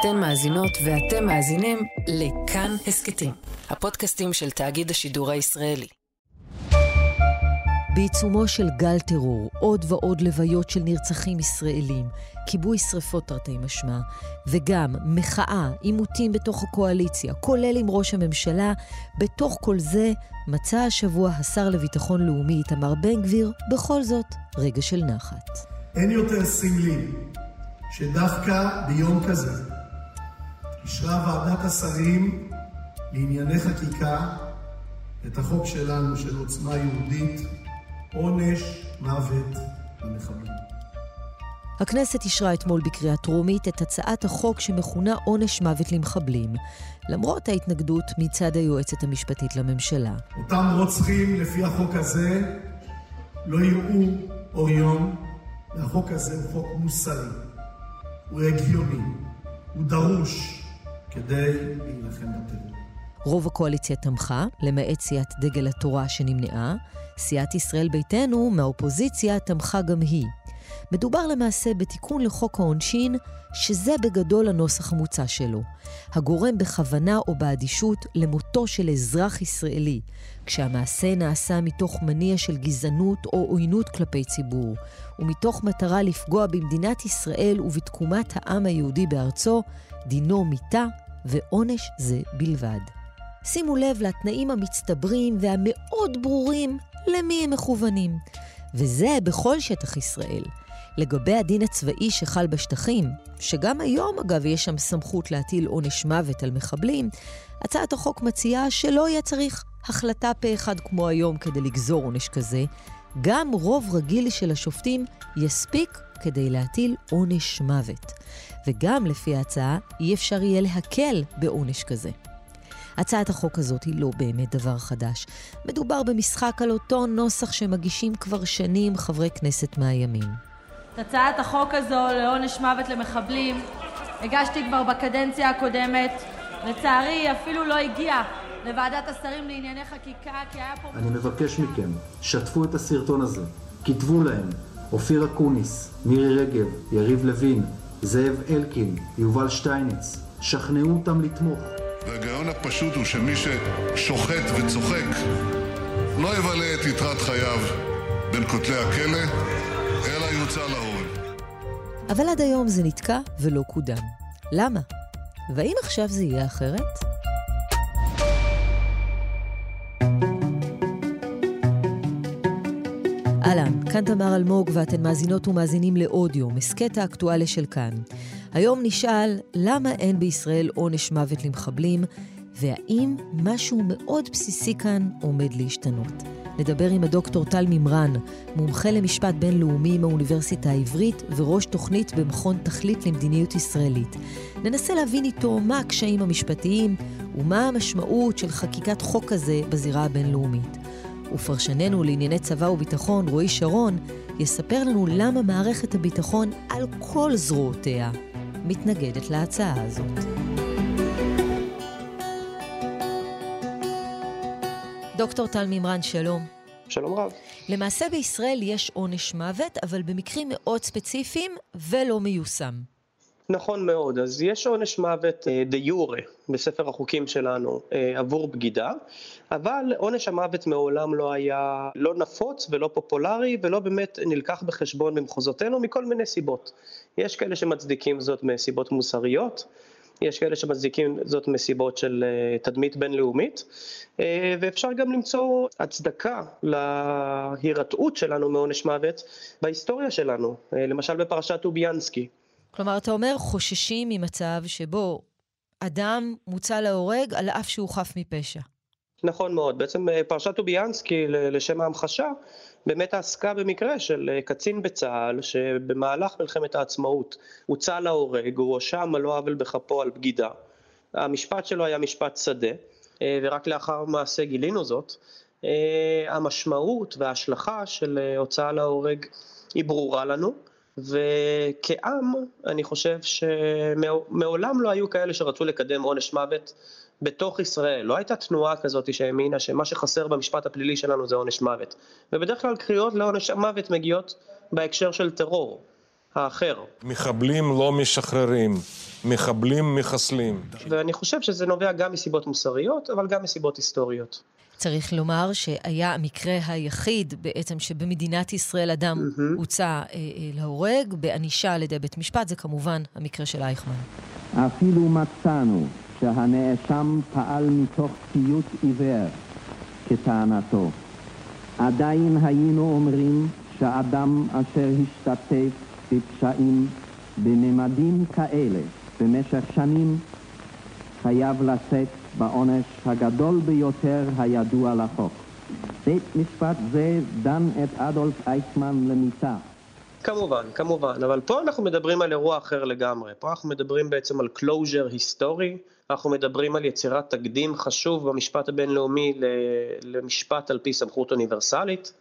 אתן מאזינות ואתם מאזינים לכאן הסכתים, הפודקאסטים של תאגיד השידור הישראלי. בעיצומו של גל טרור, עוד ועוד לוויות של נרצחים ישראלים, כיבוי שרפות תרתי משמע, וגם מחאה, עימותים בתוך הקואליציה, כולל עם ראש הממשלה, בתוך כל זה מצא השבוע השר לביטחון לאומי איתמר בן גביר, בכל זאת, רגע של נחת. אין יותר סמלי שדווקא ביום כזה אישרה ועדת השרים לענייני חקיקה את החוק שלנו, של עוצמה יהודית, עונש מוות למחבלים. הכנסת אישרה אתמול בקריאה טרומית את הצעת החוק שמכונה עונש מוות למחבלים, למרות ההתנגדות מצד היועצת המשפטית לממשלה. אותם רוצחים, לפי החוק הזה, לא יראו אור יום, והחוק הזה הוא חוק מוסרי, הוא הגיוני, הוא דרוש כדי להילחם בטרור. רוב הקואליציה תמכה, למעט סיעת דגל התורה שנמנעה. סיעת ישראל ביתנו, מהאופוזיציה, תמכה גם היא. מדובר למעשה בתיקון לחוק העונשין, שזה בגדול הנוסח המוצע שלו. הגורם בכוונה או באדישות למותו של אזרח ישראלי, כשהמעשה נעשה מתוך מניע של גזענות או עוינות כלפי ציבור, ומתוך מטרה לפגוע במדינת ישראל ובתקומת העם היהודי בארצו, דינו מיתה ועונש זה בלבד. שימו לב לתנאים המצטברים והמאוד ברורים למי הם מכוונים. וזה בכל שטח ישראל. לגבי הדין הצבאי שחל בשטחים, שגם היום אגב יש שם סמכות להטיל עונש מוות על מחבלים, הצעת החוק מציעה שלא יהיה צריך החלטה פה אחד כמו היום כדי לגזור עונש כזה, גם רוב רגיל של השופטים יספיק כדי להטיל עונש מוות. וגם לפי ההצעה, אי אפשר יהיה להקל בעונש כזה. הצעת החוק הזאת היא לא באמת דבר חדש. מדובר במשחק על אותו נוסח שמגישים כבר שנים חברי כנסת מהימין. את הצעת החוק הזו לעונש מוות למחבלים הגשתי כבר בקדנציה הקודמת. לצערי, היא אפילו לא הגיעה לוועדת השרים לענייני חקיקה, כי היה פה... אני מבקש מכם, שתפו את הסרטון הזה, כתבו להם, אופיר אקוניס, מירי רגב, יריב לוין, זאב אלקין, יובל שטייניץ, שכנעו אותם לתמוך. וההיגיון הפשוט הוא שמי ששוחט וצוחק לא יבלה את יתרת חייו בין כותלי הכלא, אלא יוצא להורג. אבל עד היום זה נתקע ולא קודם. למה? והאם עכשיו זה יהיה אחרת? כאן תמר אלמוג ואתן מאזינות ומאזינים לאודיו, מסכת האקטואליה של כאן. היום נשאל למה אין בישראל עונש מוות למחבלים, והאם משהו מאוד בסיסי כאן עומד להשתנות. נדבר עם הדוקטור טל מימרן, מומחה למשפט בינלאומי מהאוניברסיטה העברית וראש תוכנית במכון תכלית למדיניות ישראלית. ננסה להבין איתו מה הקשיים המשפטיים ומה המשמעות של חקיקת חוק כזה בזירה הבינלאומית. ופרשננו לענייני צבא וביטחון, רועי שרון, יספר לנו למה מערכת הביטחון על כל זרועותיה מתנגדת להצעה הזאת. דוקטור טל מימרן, שלום. שלום רב. למעשה בישראל יש עונש מוות, אבל במקרים מאוד ספציפיים ולא מיושם. נכון מאוד, אז יש עונש מוות דה יורה בספר החוקים שלנו אה, עבור בגידה, אבל עונש המוות מעולם לא היה לא נפוץ ולא פופולרי ולא באמת נלקח בחשבון במחוזותינו מכל מיני סיבות. יש כאלה שמצדיקים זאת מסיבות מוסריות, יש כאלה שמצדיקים זאת מסיבות של אה, תדמית בינלאומית, אה, ואפשר גם למצוא הצדקה להירתעות שלנו מעונש מוות בהיסטוריה שלנו, למשל בפרשת טוביאנסקי. כלומר, אתה אומר, חוששים ממצב שבו אדם מוצא להורג על אף שהוא חף מפשע. נכון מאוד. בעצם אה, פרשת טוביאנסקי, לשם ההמחשה, באמת עסקה במקרה של אה, קצין בצה"ל, שבמהלך מלחמת העצמאות הוצא להורג, הוא הואשם על לא עוול בכפו על בגידה. המשפט שלו היה משפט שדה, אה, ורק לאחר מעשה גילינו זאת. המשמעות וההשלכה של הוצאה להורג היא ברורה לנו. וכעם, אני חושב שמעולם לא היו כאלה שרצו לקדם עונש מוות בתוך ישראל. לא הייתה תנועה כזאת שהאמינה שמה שחסר במשפט הפלילי שלנו זה עונש מוות. ובדרך כלל קריאות לעונש מוות מגיעות בהקשר של טרור. האחר. מחבלים לא משחררים. מחבלים מחסלים. ואני חושב שזה נובע גם מסיבות מוסריות, אבל גם מסיבות היסטוריות. צריך לומר שהיה המקרה היחיד בעצם שבמדינת ישראל אדם mm-hmm. הוצא אה, אה, להורג בענישה על ידי בית משפט, זה כמובן המקרה של אייכמן. אפילו מצאנו שהנאשם פעל מתוך ציות עיוור, כטענתו. עדיין היינו אומרים שאדם אשר השתתף בפשעים בממדים כאלה במשך שנים חייב לשאת בעונש הגדול ביותר הידוע לחוק. בית משפט זה דן את אדולף אייכמן למיתה. כמובן, כמובן, אבל פה אנחנו מדברים על אירוע אחר לגמרי. פה אנחנו מדברים בעצם על closure היסטורי, אנחנו מדברים על יצירת תקדים חשוב במשפט הבינלאומי למשפט על פי סמכות אוניברסלית.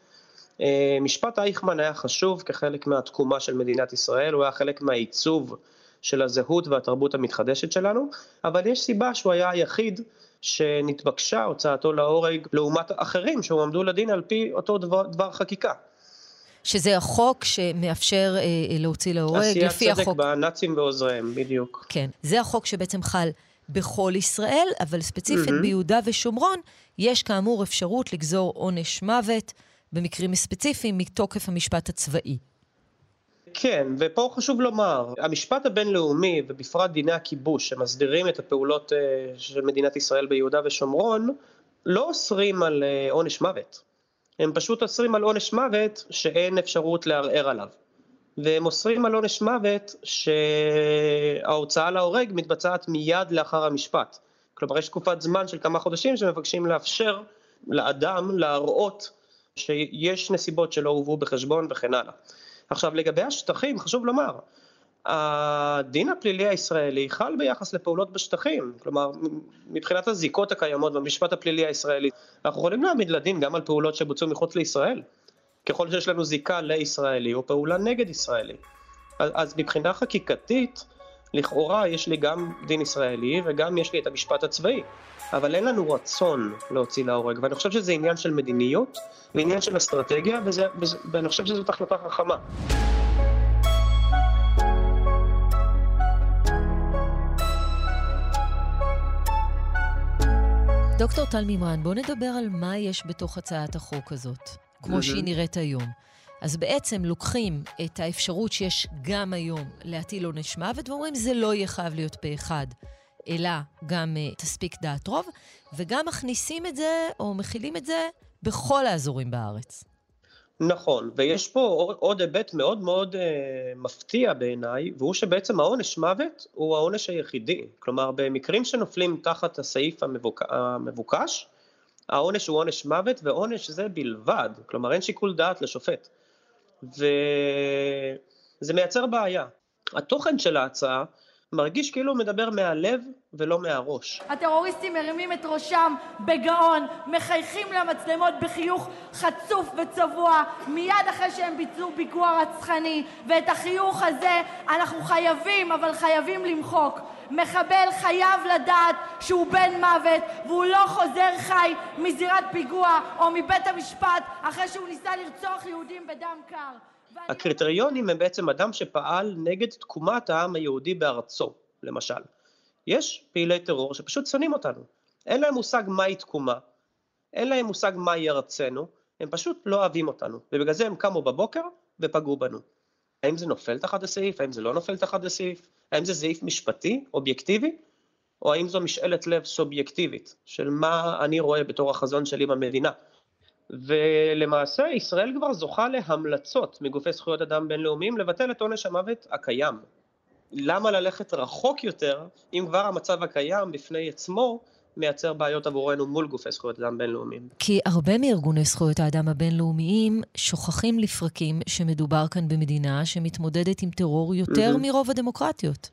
אה, משפט אייכמן היה חשוב כחלק מהתקומה של מדינת ישראל, הוא היה חלק מהעיצוב של הזהות והתרבות המתחדשת שלנו, אבל יש סיבה שהוא היה היחיד שנתבקשה הוצאתו להורג לעומת אחרים שהועמדו לדין על פי אותו דבר, דבר חקיקה. שזה החוק שמאפשר אה, להוציא להורג, לפי החוק. עשיית צדק בנאצים ועוזריהם, בדיוק. כן, זה החוק שבעצם חל בכל ישראל, אבל ספציפית mm-hmm. ביהודה ושומרון, יש כאמור אפשרות לגזור עונש מוות במקרים ספציפיים מתוקף המשפט הצבאי. כן, ופה חשוב לומר, המשפט הבינלאומי, ובפרט דיני הכיבוש, שמסדירים את הפעולות אה, של מדינת ישראל ביהודה ושומרון, לא אוסרים על אה, עונש מוות. הם פשוט אוסרים על עונש מוות שאין אפשרות לערער עליו. והם אוסרים על עונש מוות שההוצאה להורג מתבצעת מיד לאחר המשפט. כלומר, יש תקופת זמן של כמה חודשים שמבקשים לאפשר לאדם להראות שיש נסיבות שלא הובאו בחשבון וכן הלאה. עכשיו לגבי השטחים, חשוב לומר, הדין הפלילי הישראלי חל ביחס לפעולות בשטחים, כלומר מבחינת הזיקות הקיימות במשפט הפלילי הישראלי, אנחנו יכולים להעמיד לדין גם על פעולות שבוצעו מחוץ לישראל, ככל שיש לנו זיקה לישראלי או פעולה נגד ישראלי. אז, מבחינה חקיקתית, לכאורה יש לי גם דין ישראלי וגם יש לי את המשפט הצבאי, אבל אין לנו רצון להוציא להורג, ואני חושב שזה עניין של מדיניות ועניין של אסטרטגיה, וזה, וזה, ואני חושב שזאת החלטה חכמה. דוקטור טל מימרן, בוא נדבר על מה יש בתוך הצעת החוק הזאת, כמו שהיא נראית היום. אז בעצם לוקחים את האפשרות שיש גם היום להטיל עונש מוות, ואומרים זה לא יהיה חייב להיות פה אחד, אלא גם uh, תספיק דעת רוב, וגם מכניסים את זה, או מכילים את זה, בכל האזורים בארץ. נכון, ויש פה עוד היבט מאוד מאוד uh, מפתיע בעיניי, והוא שבעצם העונש מוות הוא העונש היחידי. כלומר, במקרים שנופלים תחת הסעיף המבוק... המבוקש, העונש הוא עונש מוות, ועונש זה בלבד. כלומר, אין שיקול דעת לשופט. וזה מייצר בעיה. התוכן של ההצעה מרגיש כאילו הוא מדבר מהלב ולא מהראש. הטרוריסטים מרימים את ראשם בגאון, מחייכים למצלמות בחיוך חצוף וצבוע מיד אחרי שהם ביצעו פיגוע רצחני, ואת החיוך הזה אנחנו חייבים, אבל חייבים למחוק. מחבל חייב לדעת שהוא בן מוות והוא לא חוזר חי מזירת פיגוע או מבית המשפט אחרי שהוא ניסה לרצוח יהודים בדם קר. הקריטריונים הם בעצם אדם שפעל נגד תקומת העם היהודי בארצו, למשל. יש פעילי טרור שפשוט שונאים אותנו. אין להם מושג מהי תקומה, אין להם מושג מהי ארצנו, הם פשוט לא אוהבים אותנו, ובגלל זה הם קמו בבוקר ופגעו בנו. האם זה נופל תחת הסעיף? האם זה לא נופל תחת הסעיף? האם זה סעיף משפטי, אובייקטיבי? או האם זו משאלת לב סובייקטיבית של מה אני רואה בתור החזון שלי במדינה? ולמעשה ישראל כבר זוכה להמלצות מגופי זכויות אדם בינלאומיים לבטל את עונש המוות הקיים. למה ללכת רחוק יותר אם כבר המצב הקיים בפני עצמו מייצר בעיות עבורנו מול גופי זכויות אדם בינלאומיים. כי הרבה מארגוני זכויות האדם הבינלאומיים שוכחים לפרקים שמדובר כאן במדינה שמתמודדת עם טרור יותר mm-hmm. מרוב הדמוקרטיות.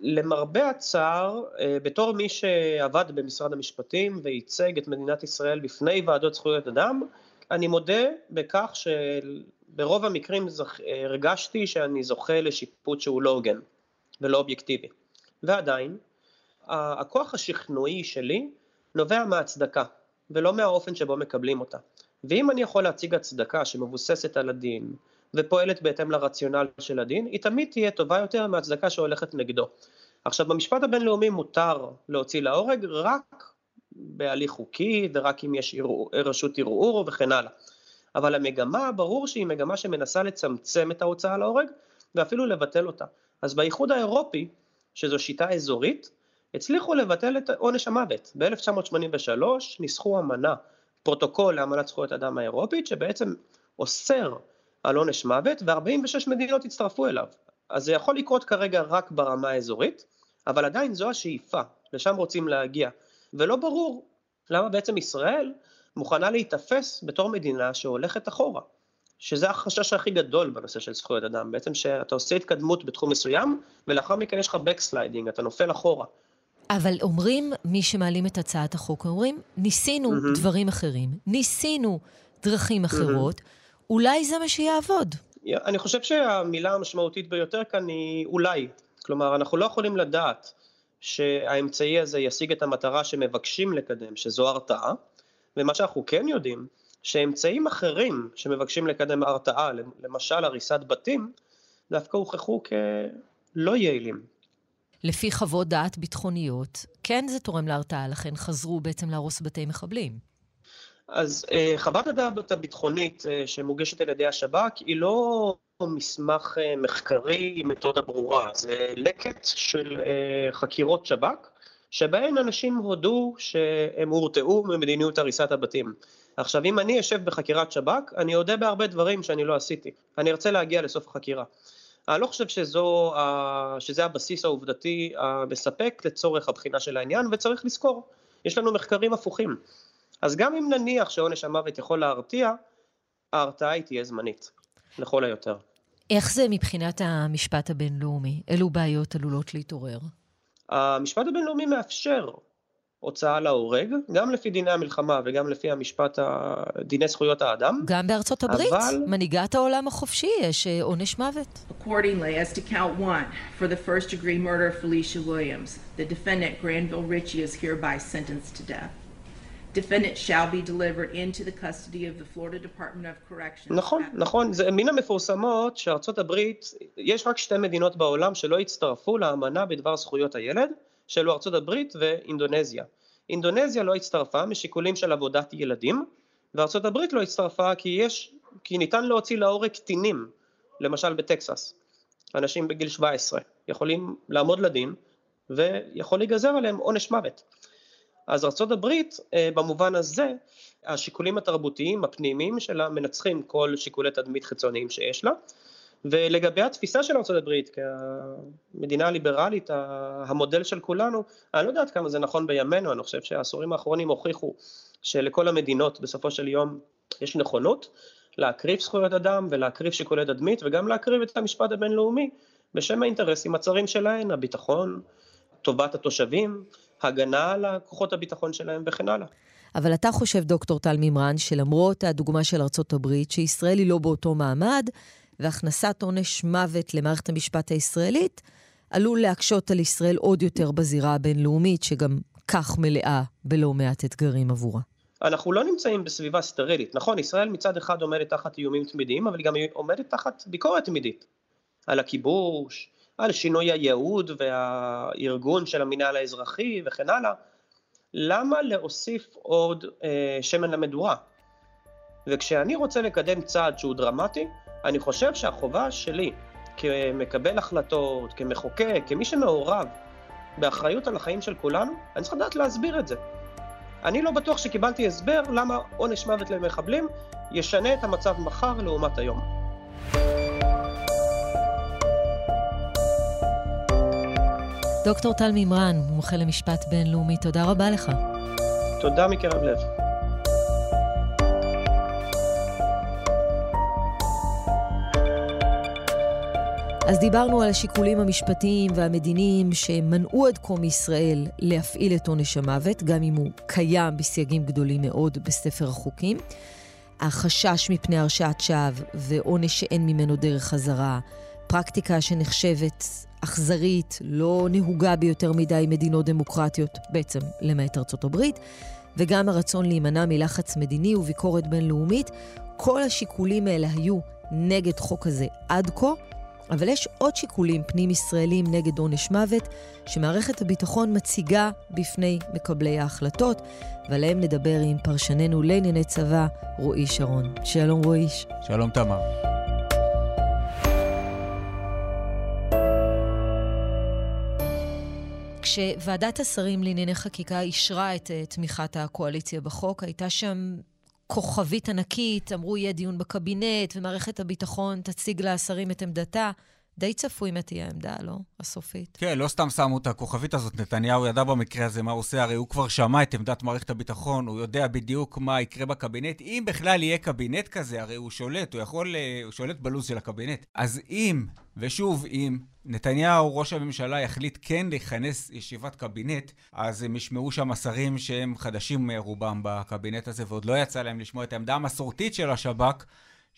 למרבה הצער, אה, בתור מי שעבד במשרד המשפטים וייצג את מדינת ישראל בפני ועדות זכויות אדם, אני מודה בכך שברוב המקרים זכ... אה, הרגשתי שאני זוכה לשיפוט שהוא לא הוגן ולא אובייקטיבי. ועדיין, הכוח השכנועי שלי נובע מהצדקה, ולא מהאופן שבו מקבלים אותה. ואם אני יכול להציג הצדקה שמבוססת על הדין, ופועלת בהתאם לרציונל של הדין, היא תמיד תהיה טובה יותר מהצדקה שהולכת נגדו. עכשיו, במשפט הבינלאומי מותר להוציא להורג רק בהליך חוקי ורק אם יש רשות ערעור וכן הלאה. אבל המגמה, ברור שהיא מגמה שמנסה לצמצם את ההוצאה להורג ואפילו לבטל אותה. אז באיחוד האירופי, שזו שיטה אזורית, הצליחו לבטל את עונש המוות. ב-1983 ניסחו אמנה, פרוטוקול לאמנת זכויות אדם האירופית, שבעצם אוסר על עונש מוות, ו-46 מדינות הצטרפו אליו. אז זה יכול לקרות כרגע רק ברמה האזורית, אבל עדיין זו השאיפה, לשם רוצים להגיע. ולא ברור למה בעצם ישראל מוכנה להיתפס בתור מדינה שהולכת אחורה. שזה החשש הכי גדול בנושא של זכויות אדם, בעצם שאתה עושה התקדמות בתחום מסוים, ולאחר מכן יש לך backsliding, אתה נופל אחורה. אבל אומרים, מי שמעלים את הצעת החוק, אומרים, ניסינו mm-hmm. דברים אחרים, ניסינו דרכים אחרות, mm-hmm. אולי זה מה שיעבוד. אני חושב שהמילה המשמעותית ביותר כאן היא אולי. כלומר, אנחנו לא יכולים לדעת שהאמצעי הזה ישיג את המטרה שמבקשים לקדם, שזו הרתעה, ומה שאנחנו כן יודעים, שאמצעים אחרים שמבקשים לקדם הרתעה, למשל הריסת בתים, דווקא הוכחו כלא יעילים. לפי חוות דעת ביטחוניות, כן זה תורם להרתעה, לכן חזרו בעצם להרוס בתי מחבלים. אז אה, חוות הדעת הביטחונית אה, שמוגשת על ידי השב"כ היא לא מסמך אה, מחקרי עם מתודה ברורה, זה לקט של חקירות שב"כ, שבהן אנשים הודו שהם הורתעו ממדיניות הריסת הבתים. עכשיו, אם אני אשב בחקירת שב"כ, אני אודה בהרבה דברים שאני לא עשיתי. אני ארצה להגיע לסוף החקירה. אני לא חושב שזו, שזה הבסיס העובדתי המספק לצורך הבחינה של העניין, וצריך לזכור, יש לנו מחקרים הפוכים. אז גם אם נניח שעונש המוות יכול להרתיע, ההרתעה היא תהיה זמנית, לכל היותר. איך זה מבחינת המשפט הבינלאומי? אילו בעיות עלולות להתעורר? המשפט הבינלאומי מאפשר הוצאה להורג, גם לפי דיני המלחמה וגם לפי המשפט, דיני זכויות האדם. גם בארצות הברית, אבל... מנהיגת העולם החופשי, יש אה, עונש מוות. Accordingly, as to count one, for the first degree murder of Felicia Williams, the defendant Granville Ritchie is hereby sentenced to death. defendant shall be delivered into the custody of the Florida Department of Corrections. נכון, נכון, זה מן המפורסמות שארצות הברית, יש רק שתי מדינות בעולם שלא הצטרפו לאמנה בדבר זכויות הילד, שאלו ארצות הברית ואינדונזיה. אינדונזיה לא הצטרפה משיקולים של עבודת ילדים, וארצות הברית לא הצטרפה כי יש, כי ניתן להוציא להורג קטינים, למשל בטקסס. אנשים בגיל 17 יכולים לעמוד לדין ויכול להיגזר עליהם עונש מוות. אז ארה"ב אה, במובן הזה, השיקולים התרבותיים הפנימיים שלה מנצחים כל שיקולי תדמית חיצוניים שיש לה. ולגבי התפיסה של ארה"ב כמדינה הליברלית, המודל של כולנו, אני לא יודעת כמה זה נכון בימינו, אני חושב שהעשורים האחרונים הוכיחו שלכל המדינות בסופו של יום יש נכונות להקריב זכויות אדם ולהקריב שיקולי תדמית וגם להקריב את המשפט הבינלאומי בשם האינטרסים הצרים שלהן, הביטחון, טובת התושבים, הגנה על כוחות הביטחון שלהם וכן הלאה. אבל אתה חושב, דוקטור טל מימרן, שלמרות הדוגמה של ארצות הברית, שישראל היא לא באותו מעמד, והכנסת עונש מוות למערכת המשפט הישראלית, עלול להקשות על ישראל עוד יותר בזירה הבינלאומית, שגם כך מלאה בלא מעט אתגרים עבורה. אנחנו לא נמצאים בסביבה סטרילית. נכון, ישראל מצד אחד עומדת תחת איומים תמידיים, אבל היא גם עומדת תחת ביקורת תמידית. על הכיבוש, על שינוי הייעוד והארגון של המינהל האזרחי וכן הלאה, למה להוסיף עוד אה, שמן למדורה? וכשאני רוצה לקדם צעד שהוא דרמטי, אני חושב שהחובה שלי כמקבל החלטות, כמחוקק, כמי שמעורב באחריות על החיים של כולנו, אני צריך לדעת להסביר את זה. אני לא בטוח שקיבלתי הסבר למה עונש מוות למחבלים ישנה את המצב מחר לעומת היום. דוקטור טל מימרן, מומחה למשפט בינלאומי, תודה רבה לך. תודה מקרב לב. אז דיברנו על השיקולים המשפטיים והמדיניים שמנעו עד כה מישראל להפעיל את עונש המוות, גם אם הוא קיים בסייגים גדולים מאוד בספר החוקים. החשש מפני הרשעת שווא ועונש שאין ממנו דרך חזרה, פרקטיקה שנחשבת אכזרית, לא נהוגה ביותר מדי מדינות דמוקרטיות, בעצם למעט ארצות הברית, וגם הרצון להימנע מלחץ מדיני וביקורת בינלאומית, כל השיקולים האלה היו נגד חוק הזה עד כה, אבל יש עוד שיקולים פנים-ישראלים נגד עונש מוות, שמערכת הביטחון מציגה בפני מקבלי ההחלטות, ועליהם נדבר עם פרשננו לענייני צבא, רועי שרון. שלום רועי. שלום תמר. כשוועדת השרים לענייני חקיקה אישרה את uh, תמיכת הקואליציה בחוק, הייתה שם כוכבית ענקית, אמרו יהיה דיון בקבינט, ומערכת הביטחון תציג לשרים את עמדתה. די צפוי מה תהיה העמדה, לא? הסופית. כן, לא סתם שמו את הכוכבית הזאת. נתניהו ידע במקרה הזה מה הוא עושה, הרי הוא כבר שמע את עמדת מערכת הביטחון, הוא יודע בדיוק מה יקרה בקבינט. אם בכלל יהיה קבינט כזה, הרי הוא שולט, הוא יכול, אה, הוא שולט בלו"ז של הקבינט. אז אם, ושוב אם, נתניהו, ראש הממשלה, יחליט כן לכנס ישיבת קבינט, אז הם ישמעו שם שרים שהם חדשים רובם בקבינט הזה, ועוד לא יצא להם לשמוע את העמדה המסורתית של השב"כ.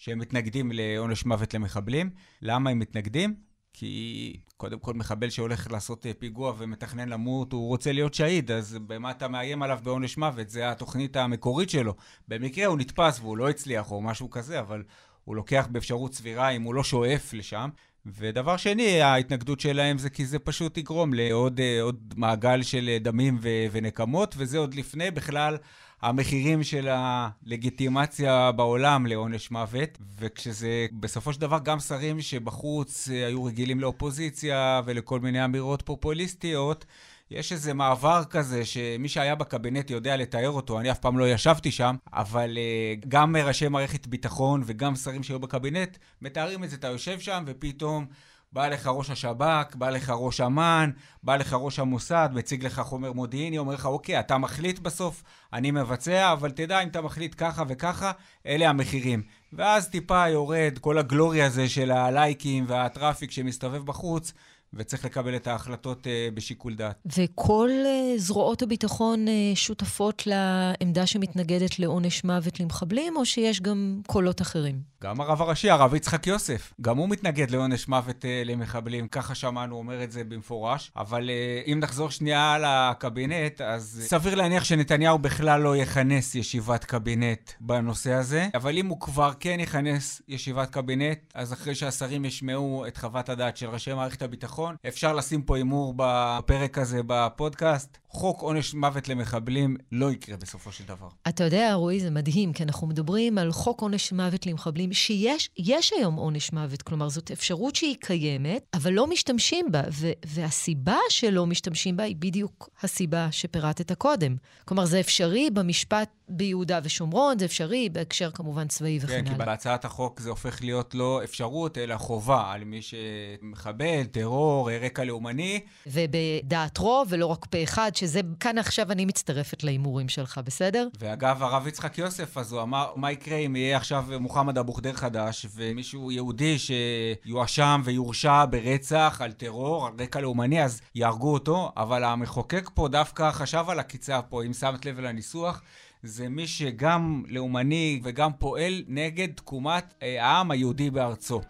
שהם מתנגדים לעונש מוות למחבלים. למה הם מתנגדים? כי קודם כל מחבל שהולך לעשות אה, פיגוע ומתכנן למות, הוא רוצה להיות שהיד, אז במה אתה מאיים עליו בעונש מוות? זה התוכנית המקורית שלו. במקרה הוא נתפס והוא לא הצליח או משהו כזה, אבל הוא לוקח באפשרות סבירה אם הוא לא שואף לשם. ודבר שני, ההתנגדות שלהם זה כי זה פשוט יגרום לעוד אה, מעגל של אה, דמים ונקמות, וזה עוד לפני בכלל המחירים של הלגיטימציה בעולם לעונש מוות, וכשזה בסופו של דבר גם שרים שבחוץ אה, היו רגילים לאופוזיציה ולכל מיני אמירות פופוליסטיות, יש איזה מעבר כזה שמי שהיה בקבינט יודע לתאר אותו, אני אף פעם לא ישבתי שם, אבל uh, גם ראשי מערכת ביטחון וגם שרים שהיו בקבינט מתארים את זה, אתה יושב שם ופתאום... בא לך ראש השב"כ, בא לך ראש אמ"ן, בא לך ראש המוסד, מציג לך חומר מודיעיני, אומר לך, אוקיי, אתה מחליט בסוף, אני מבצע, אבל תדע, אם אתה מחליט ככה וככה, אלה המחירים. ואז טיפה יורד כל הגלוריה הזה של הלייקים והטראפיק שמסתובב בחוץ, וצריך לקבל את ההחלטות uh, בשיקול דעת. וכל uh, זרועות הביטחון uh, שותפות לעמדה שמתנגדת לעונש מוות למחבלים, או שיש גם קולות אחרים? גם הרב הראשי, הרב יצחק יוסף, גם הוא מתנגד לעונש מוות uh, למחבלים, ככה שמענו, אומר את זה במפורש. אבל uh, אם נחזור שנייה לקבינט, אז סביר להניח שנתניהו בכלל לא יכנס ישיבת קבינט בנושא הזה, אבל אם הוא כבר כן יכנס ישיבת קבינט, אז אחרי שהשרים ישמעו את חוות הדעת של ראשי מערכת הביטחון, אפשר לשים פה הימור בפרק הזה בפודקאסט. חוק עונש מוות למחבלים לא יקרה בסופו של דבר. אתה יודע, רועי, זה מדהים, כי אנחנו מדברים על חוק עונש מוות למחבלים, שיש היום עונש מוות, כלומר, זאת אפשרות שהיא קיימת, אבל לא משתמשים בה, ו- והסיבה שלא משתמשים בה היא בדיוק הסיבה שפירטת קודם. כלומר, זה אפשרי במשפט ביהודה ושומרון, זה אפשרי בהקשר כמובן צבאי וכן הלאה. כן, כי בהצעת החוק זה הופך להיות לא אפשרות, אלא חובה על מי שמחבל, טרור, רקע לאומני. ובדעת רוב, ולא רק פה אחד, שזה, כאן עכשיו אני מצטרפת להימורים שלך, בסדר? ואגב, הרב יצחק יוסף, אז הוא אמר, מה יקרה אם יהיה עכשיו מוחמד אבו ח'דיר חדש, ומישהו יהודי שיואשם ויורשע ברצח על טרור, על רקע לאומני, אז יהרגו אותו, אבל המחוקק פה דווקא חשב על הקיצה פה, אם שמת לב לניסוח. זה מי שגם לאומני וגם פועל נגד תקומת אה, העם היהודי בארצו.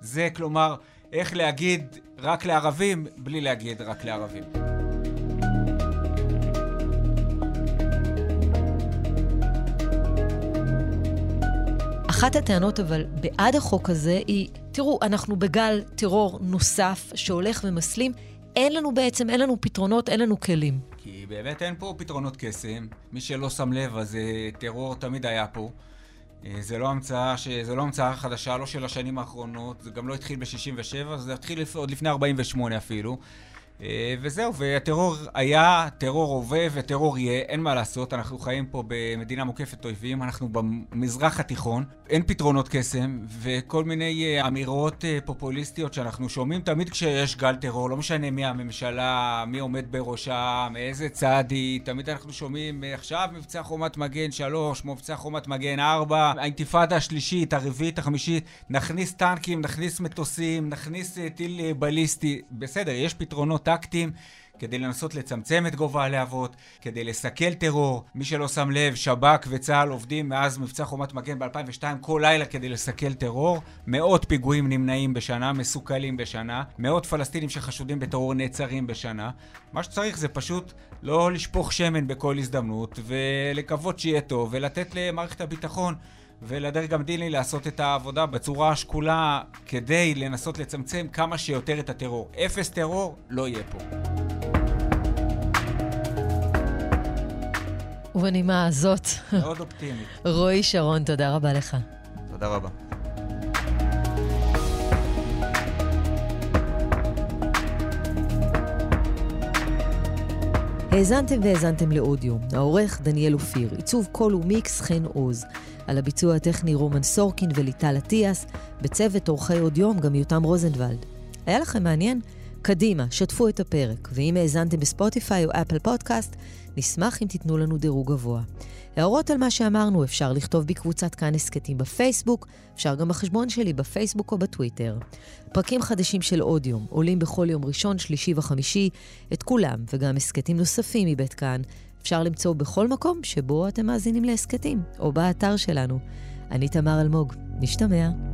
זה כלומר, איך להגיד רק לערבים בלי להגיד רק לערבים. אחת הטענות אבל בעד החוק הזה היא, תראו, אנחנו בגל טרור נוסף שהולך ומסלים, אין לנו בעצם, אין לנו פתרונות, אין לנו כלים. באמת אין פה פתרונות קסם. מי שלא שם לב, אז אה, טרור תמיד היה פה. אה, זה לא המצאה, ש... זה לא המצאה חדשה, לא של השנים האחרונות, זה גם לא התחיל ב-67, זה התחיל עוד לפני 48 אפילו. אה, וזהו, והטרור היה, טרור הווה וטרור יהיה, אין מה לעשות, אנחנו חיים פה במדינה מוקפת אויבים, אנחנו במזרח התיכון, אין פתרונות קסם, וכל מיני אה, אמירות אה, פופוליסטיות שאנחנו שומעים תמיד כשיש גל טרור, לא משנה מי הממשלה, מי עומד בראשה, מאיזה צד היא, תמיד אנחנו שומעים עכשיו מבצע חומת מגן 3, מבצע חומת מגן 4, האינתיפאדה השלישית, הרביעית, החמישית, נכניס טנקים, נכניס מטוסים, נכניס טיל בליסטי, בסדר, יש פתרונות. טקטיים כדי לנסות לצמצם את גובה הלהבות, כדי לסכל טרור. מי שלא שם לב, שב"כ וצה"ל עובדים מאז מבצע חומת מגן ב-2002 כל לילה כדי לסכל טרור. מאות פיגועים נמנעים בשנה, מסוכלים בשנה. מאות פלסטינים שחשודים בטרור נעצרים בשנה. מה שצריך זה פשוט לא לשפוך שמן בכל הזדמנות, ולקוות שיהיה טוב, ולתת למערכת הביטחון ולדרג המדיני לעשות את העבודה בצורה השקולה כדי לנסות לצמצם כמה שיותר את הטרור. אפס טרור לא יהיה פה. ובנימה הזאת, מאוד אופטימית. רועי שרון, תודה רבה לך. תודה רבה. האזנתם והאזנתם לאודיום. העורך דניאל אופיר, עיצוב קול ומיקס חן עוז. על הביצוע הטכני רומן סורקין וליטל אטיאס, בצוות עורכי אודיום גם יותם רוזנבלד. היה לכם מעניין? קדימה, שתפו את הפרק, ואם האזנתם בספוטיפיי או אפל פודקאסט, נשמח אם תיתנו לנו דירוג גבוה. הערות על מה שאמרנו אפשר לכתוב בקבוצת כאן הסכתים בפייסבוק, אפשר גם בחשבון שלי בפייסבוק או בטוויטר. פרקים חדשים של אודיום עולים בכל יום ראשון, שלישי וחמישי, את כולם, וגם הסכתים נוספים מבית כאן, אפשר למצוא בכל מקום שבו אתם מאזינים להסכתים, או באתר שלנו. אני תמר אלמוג, נשתמע.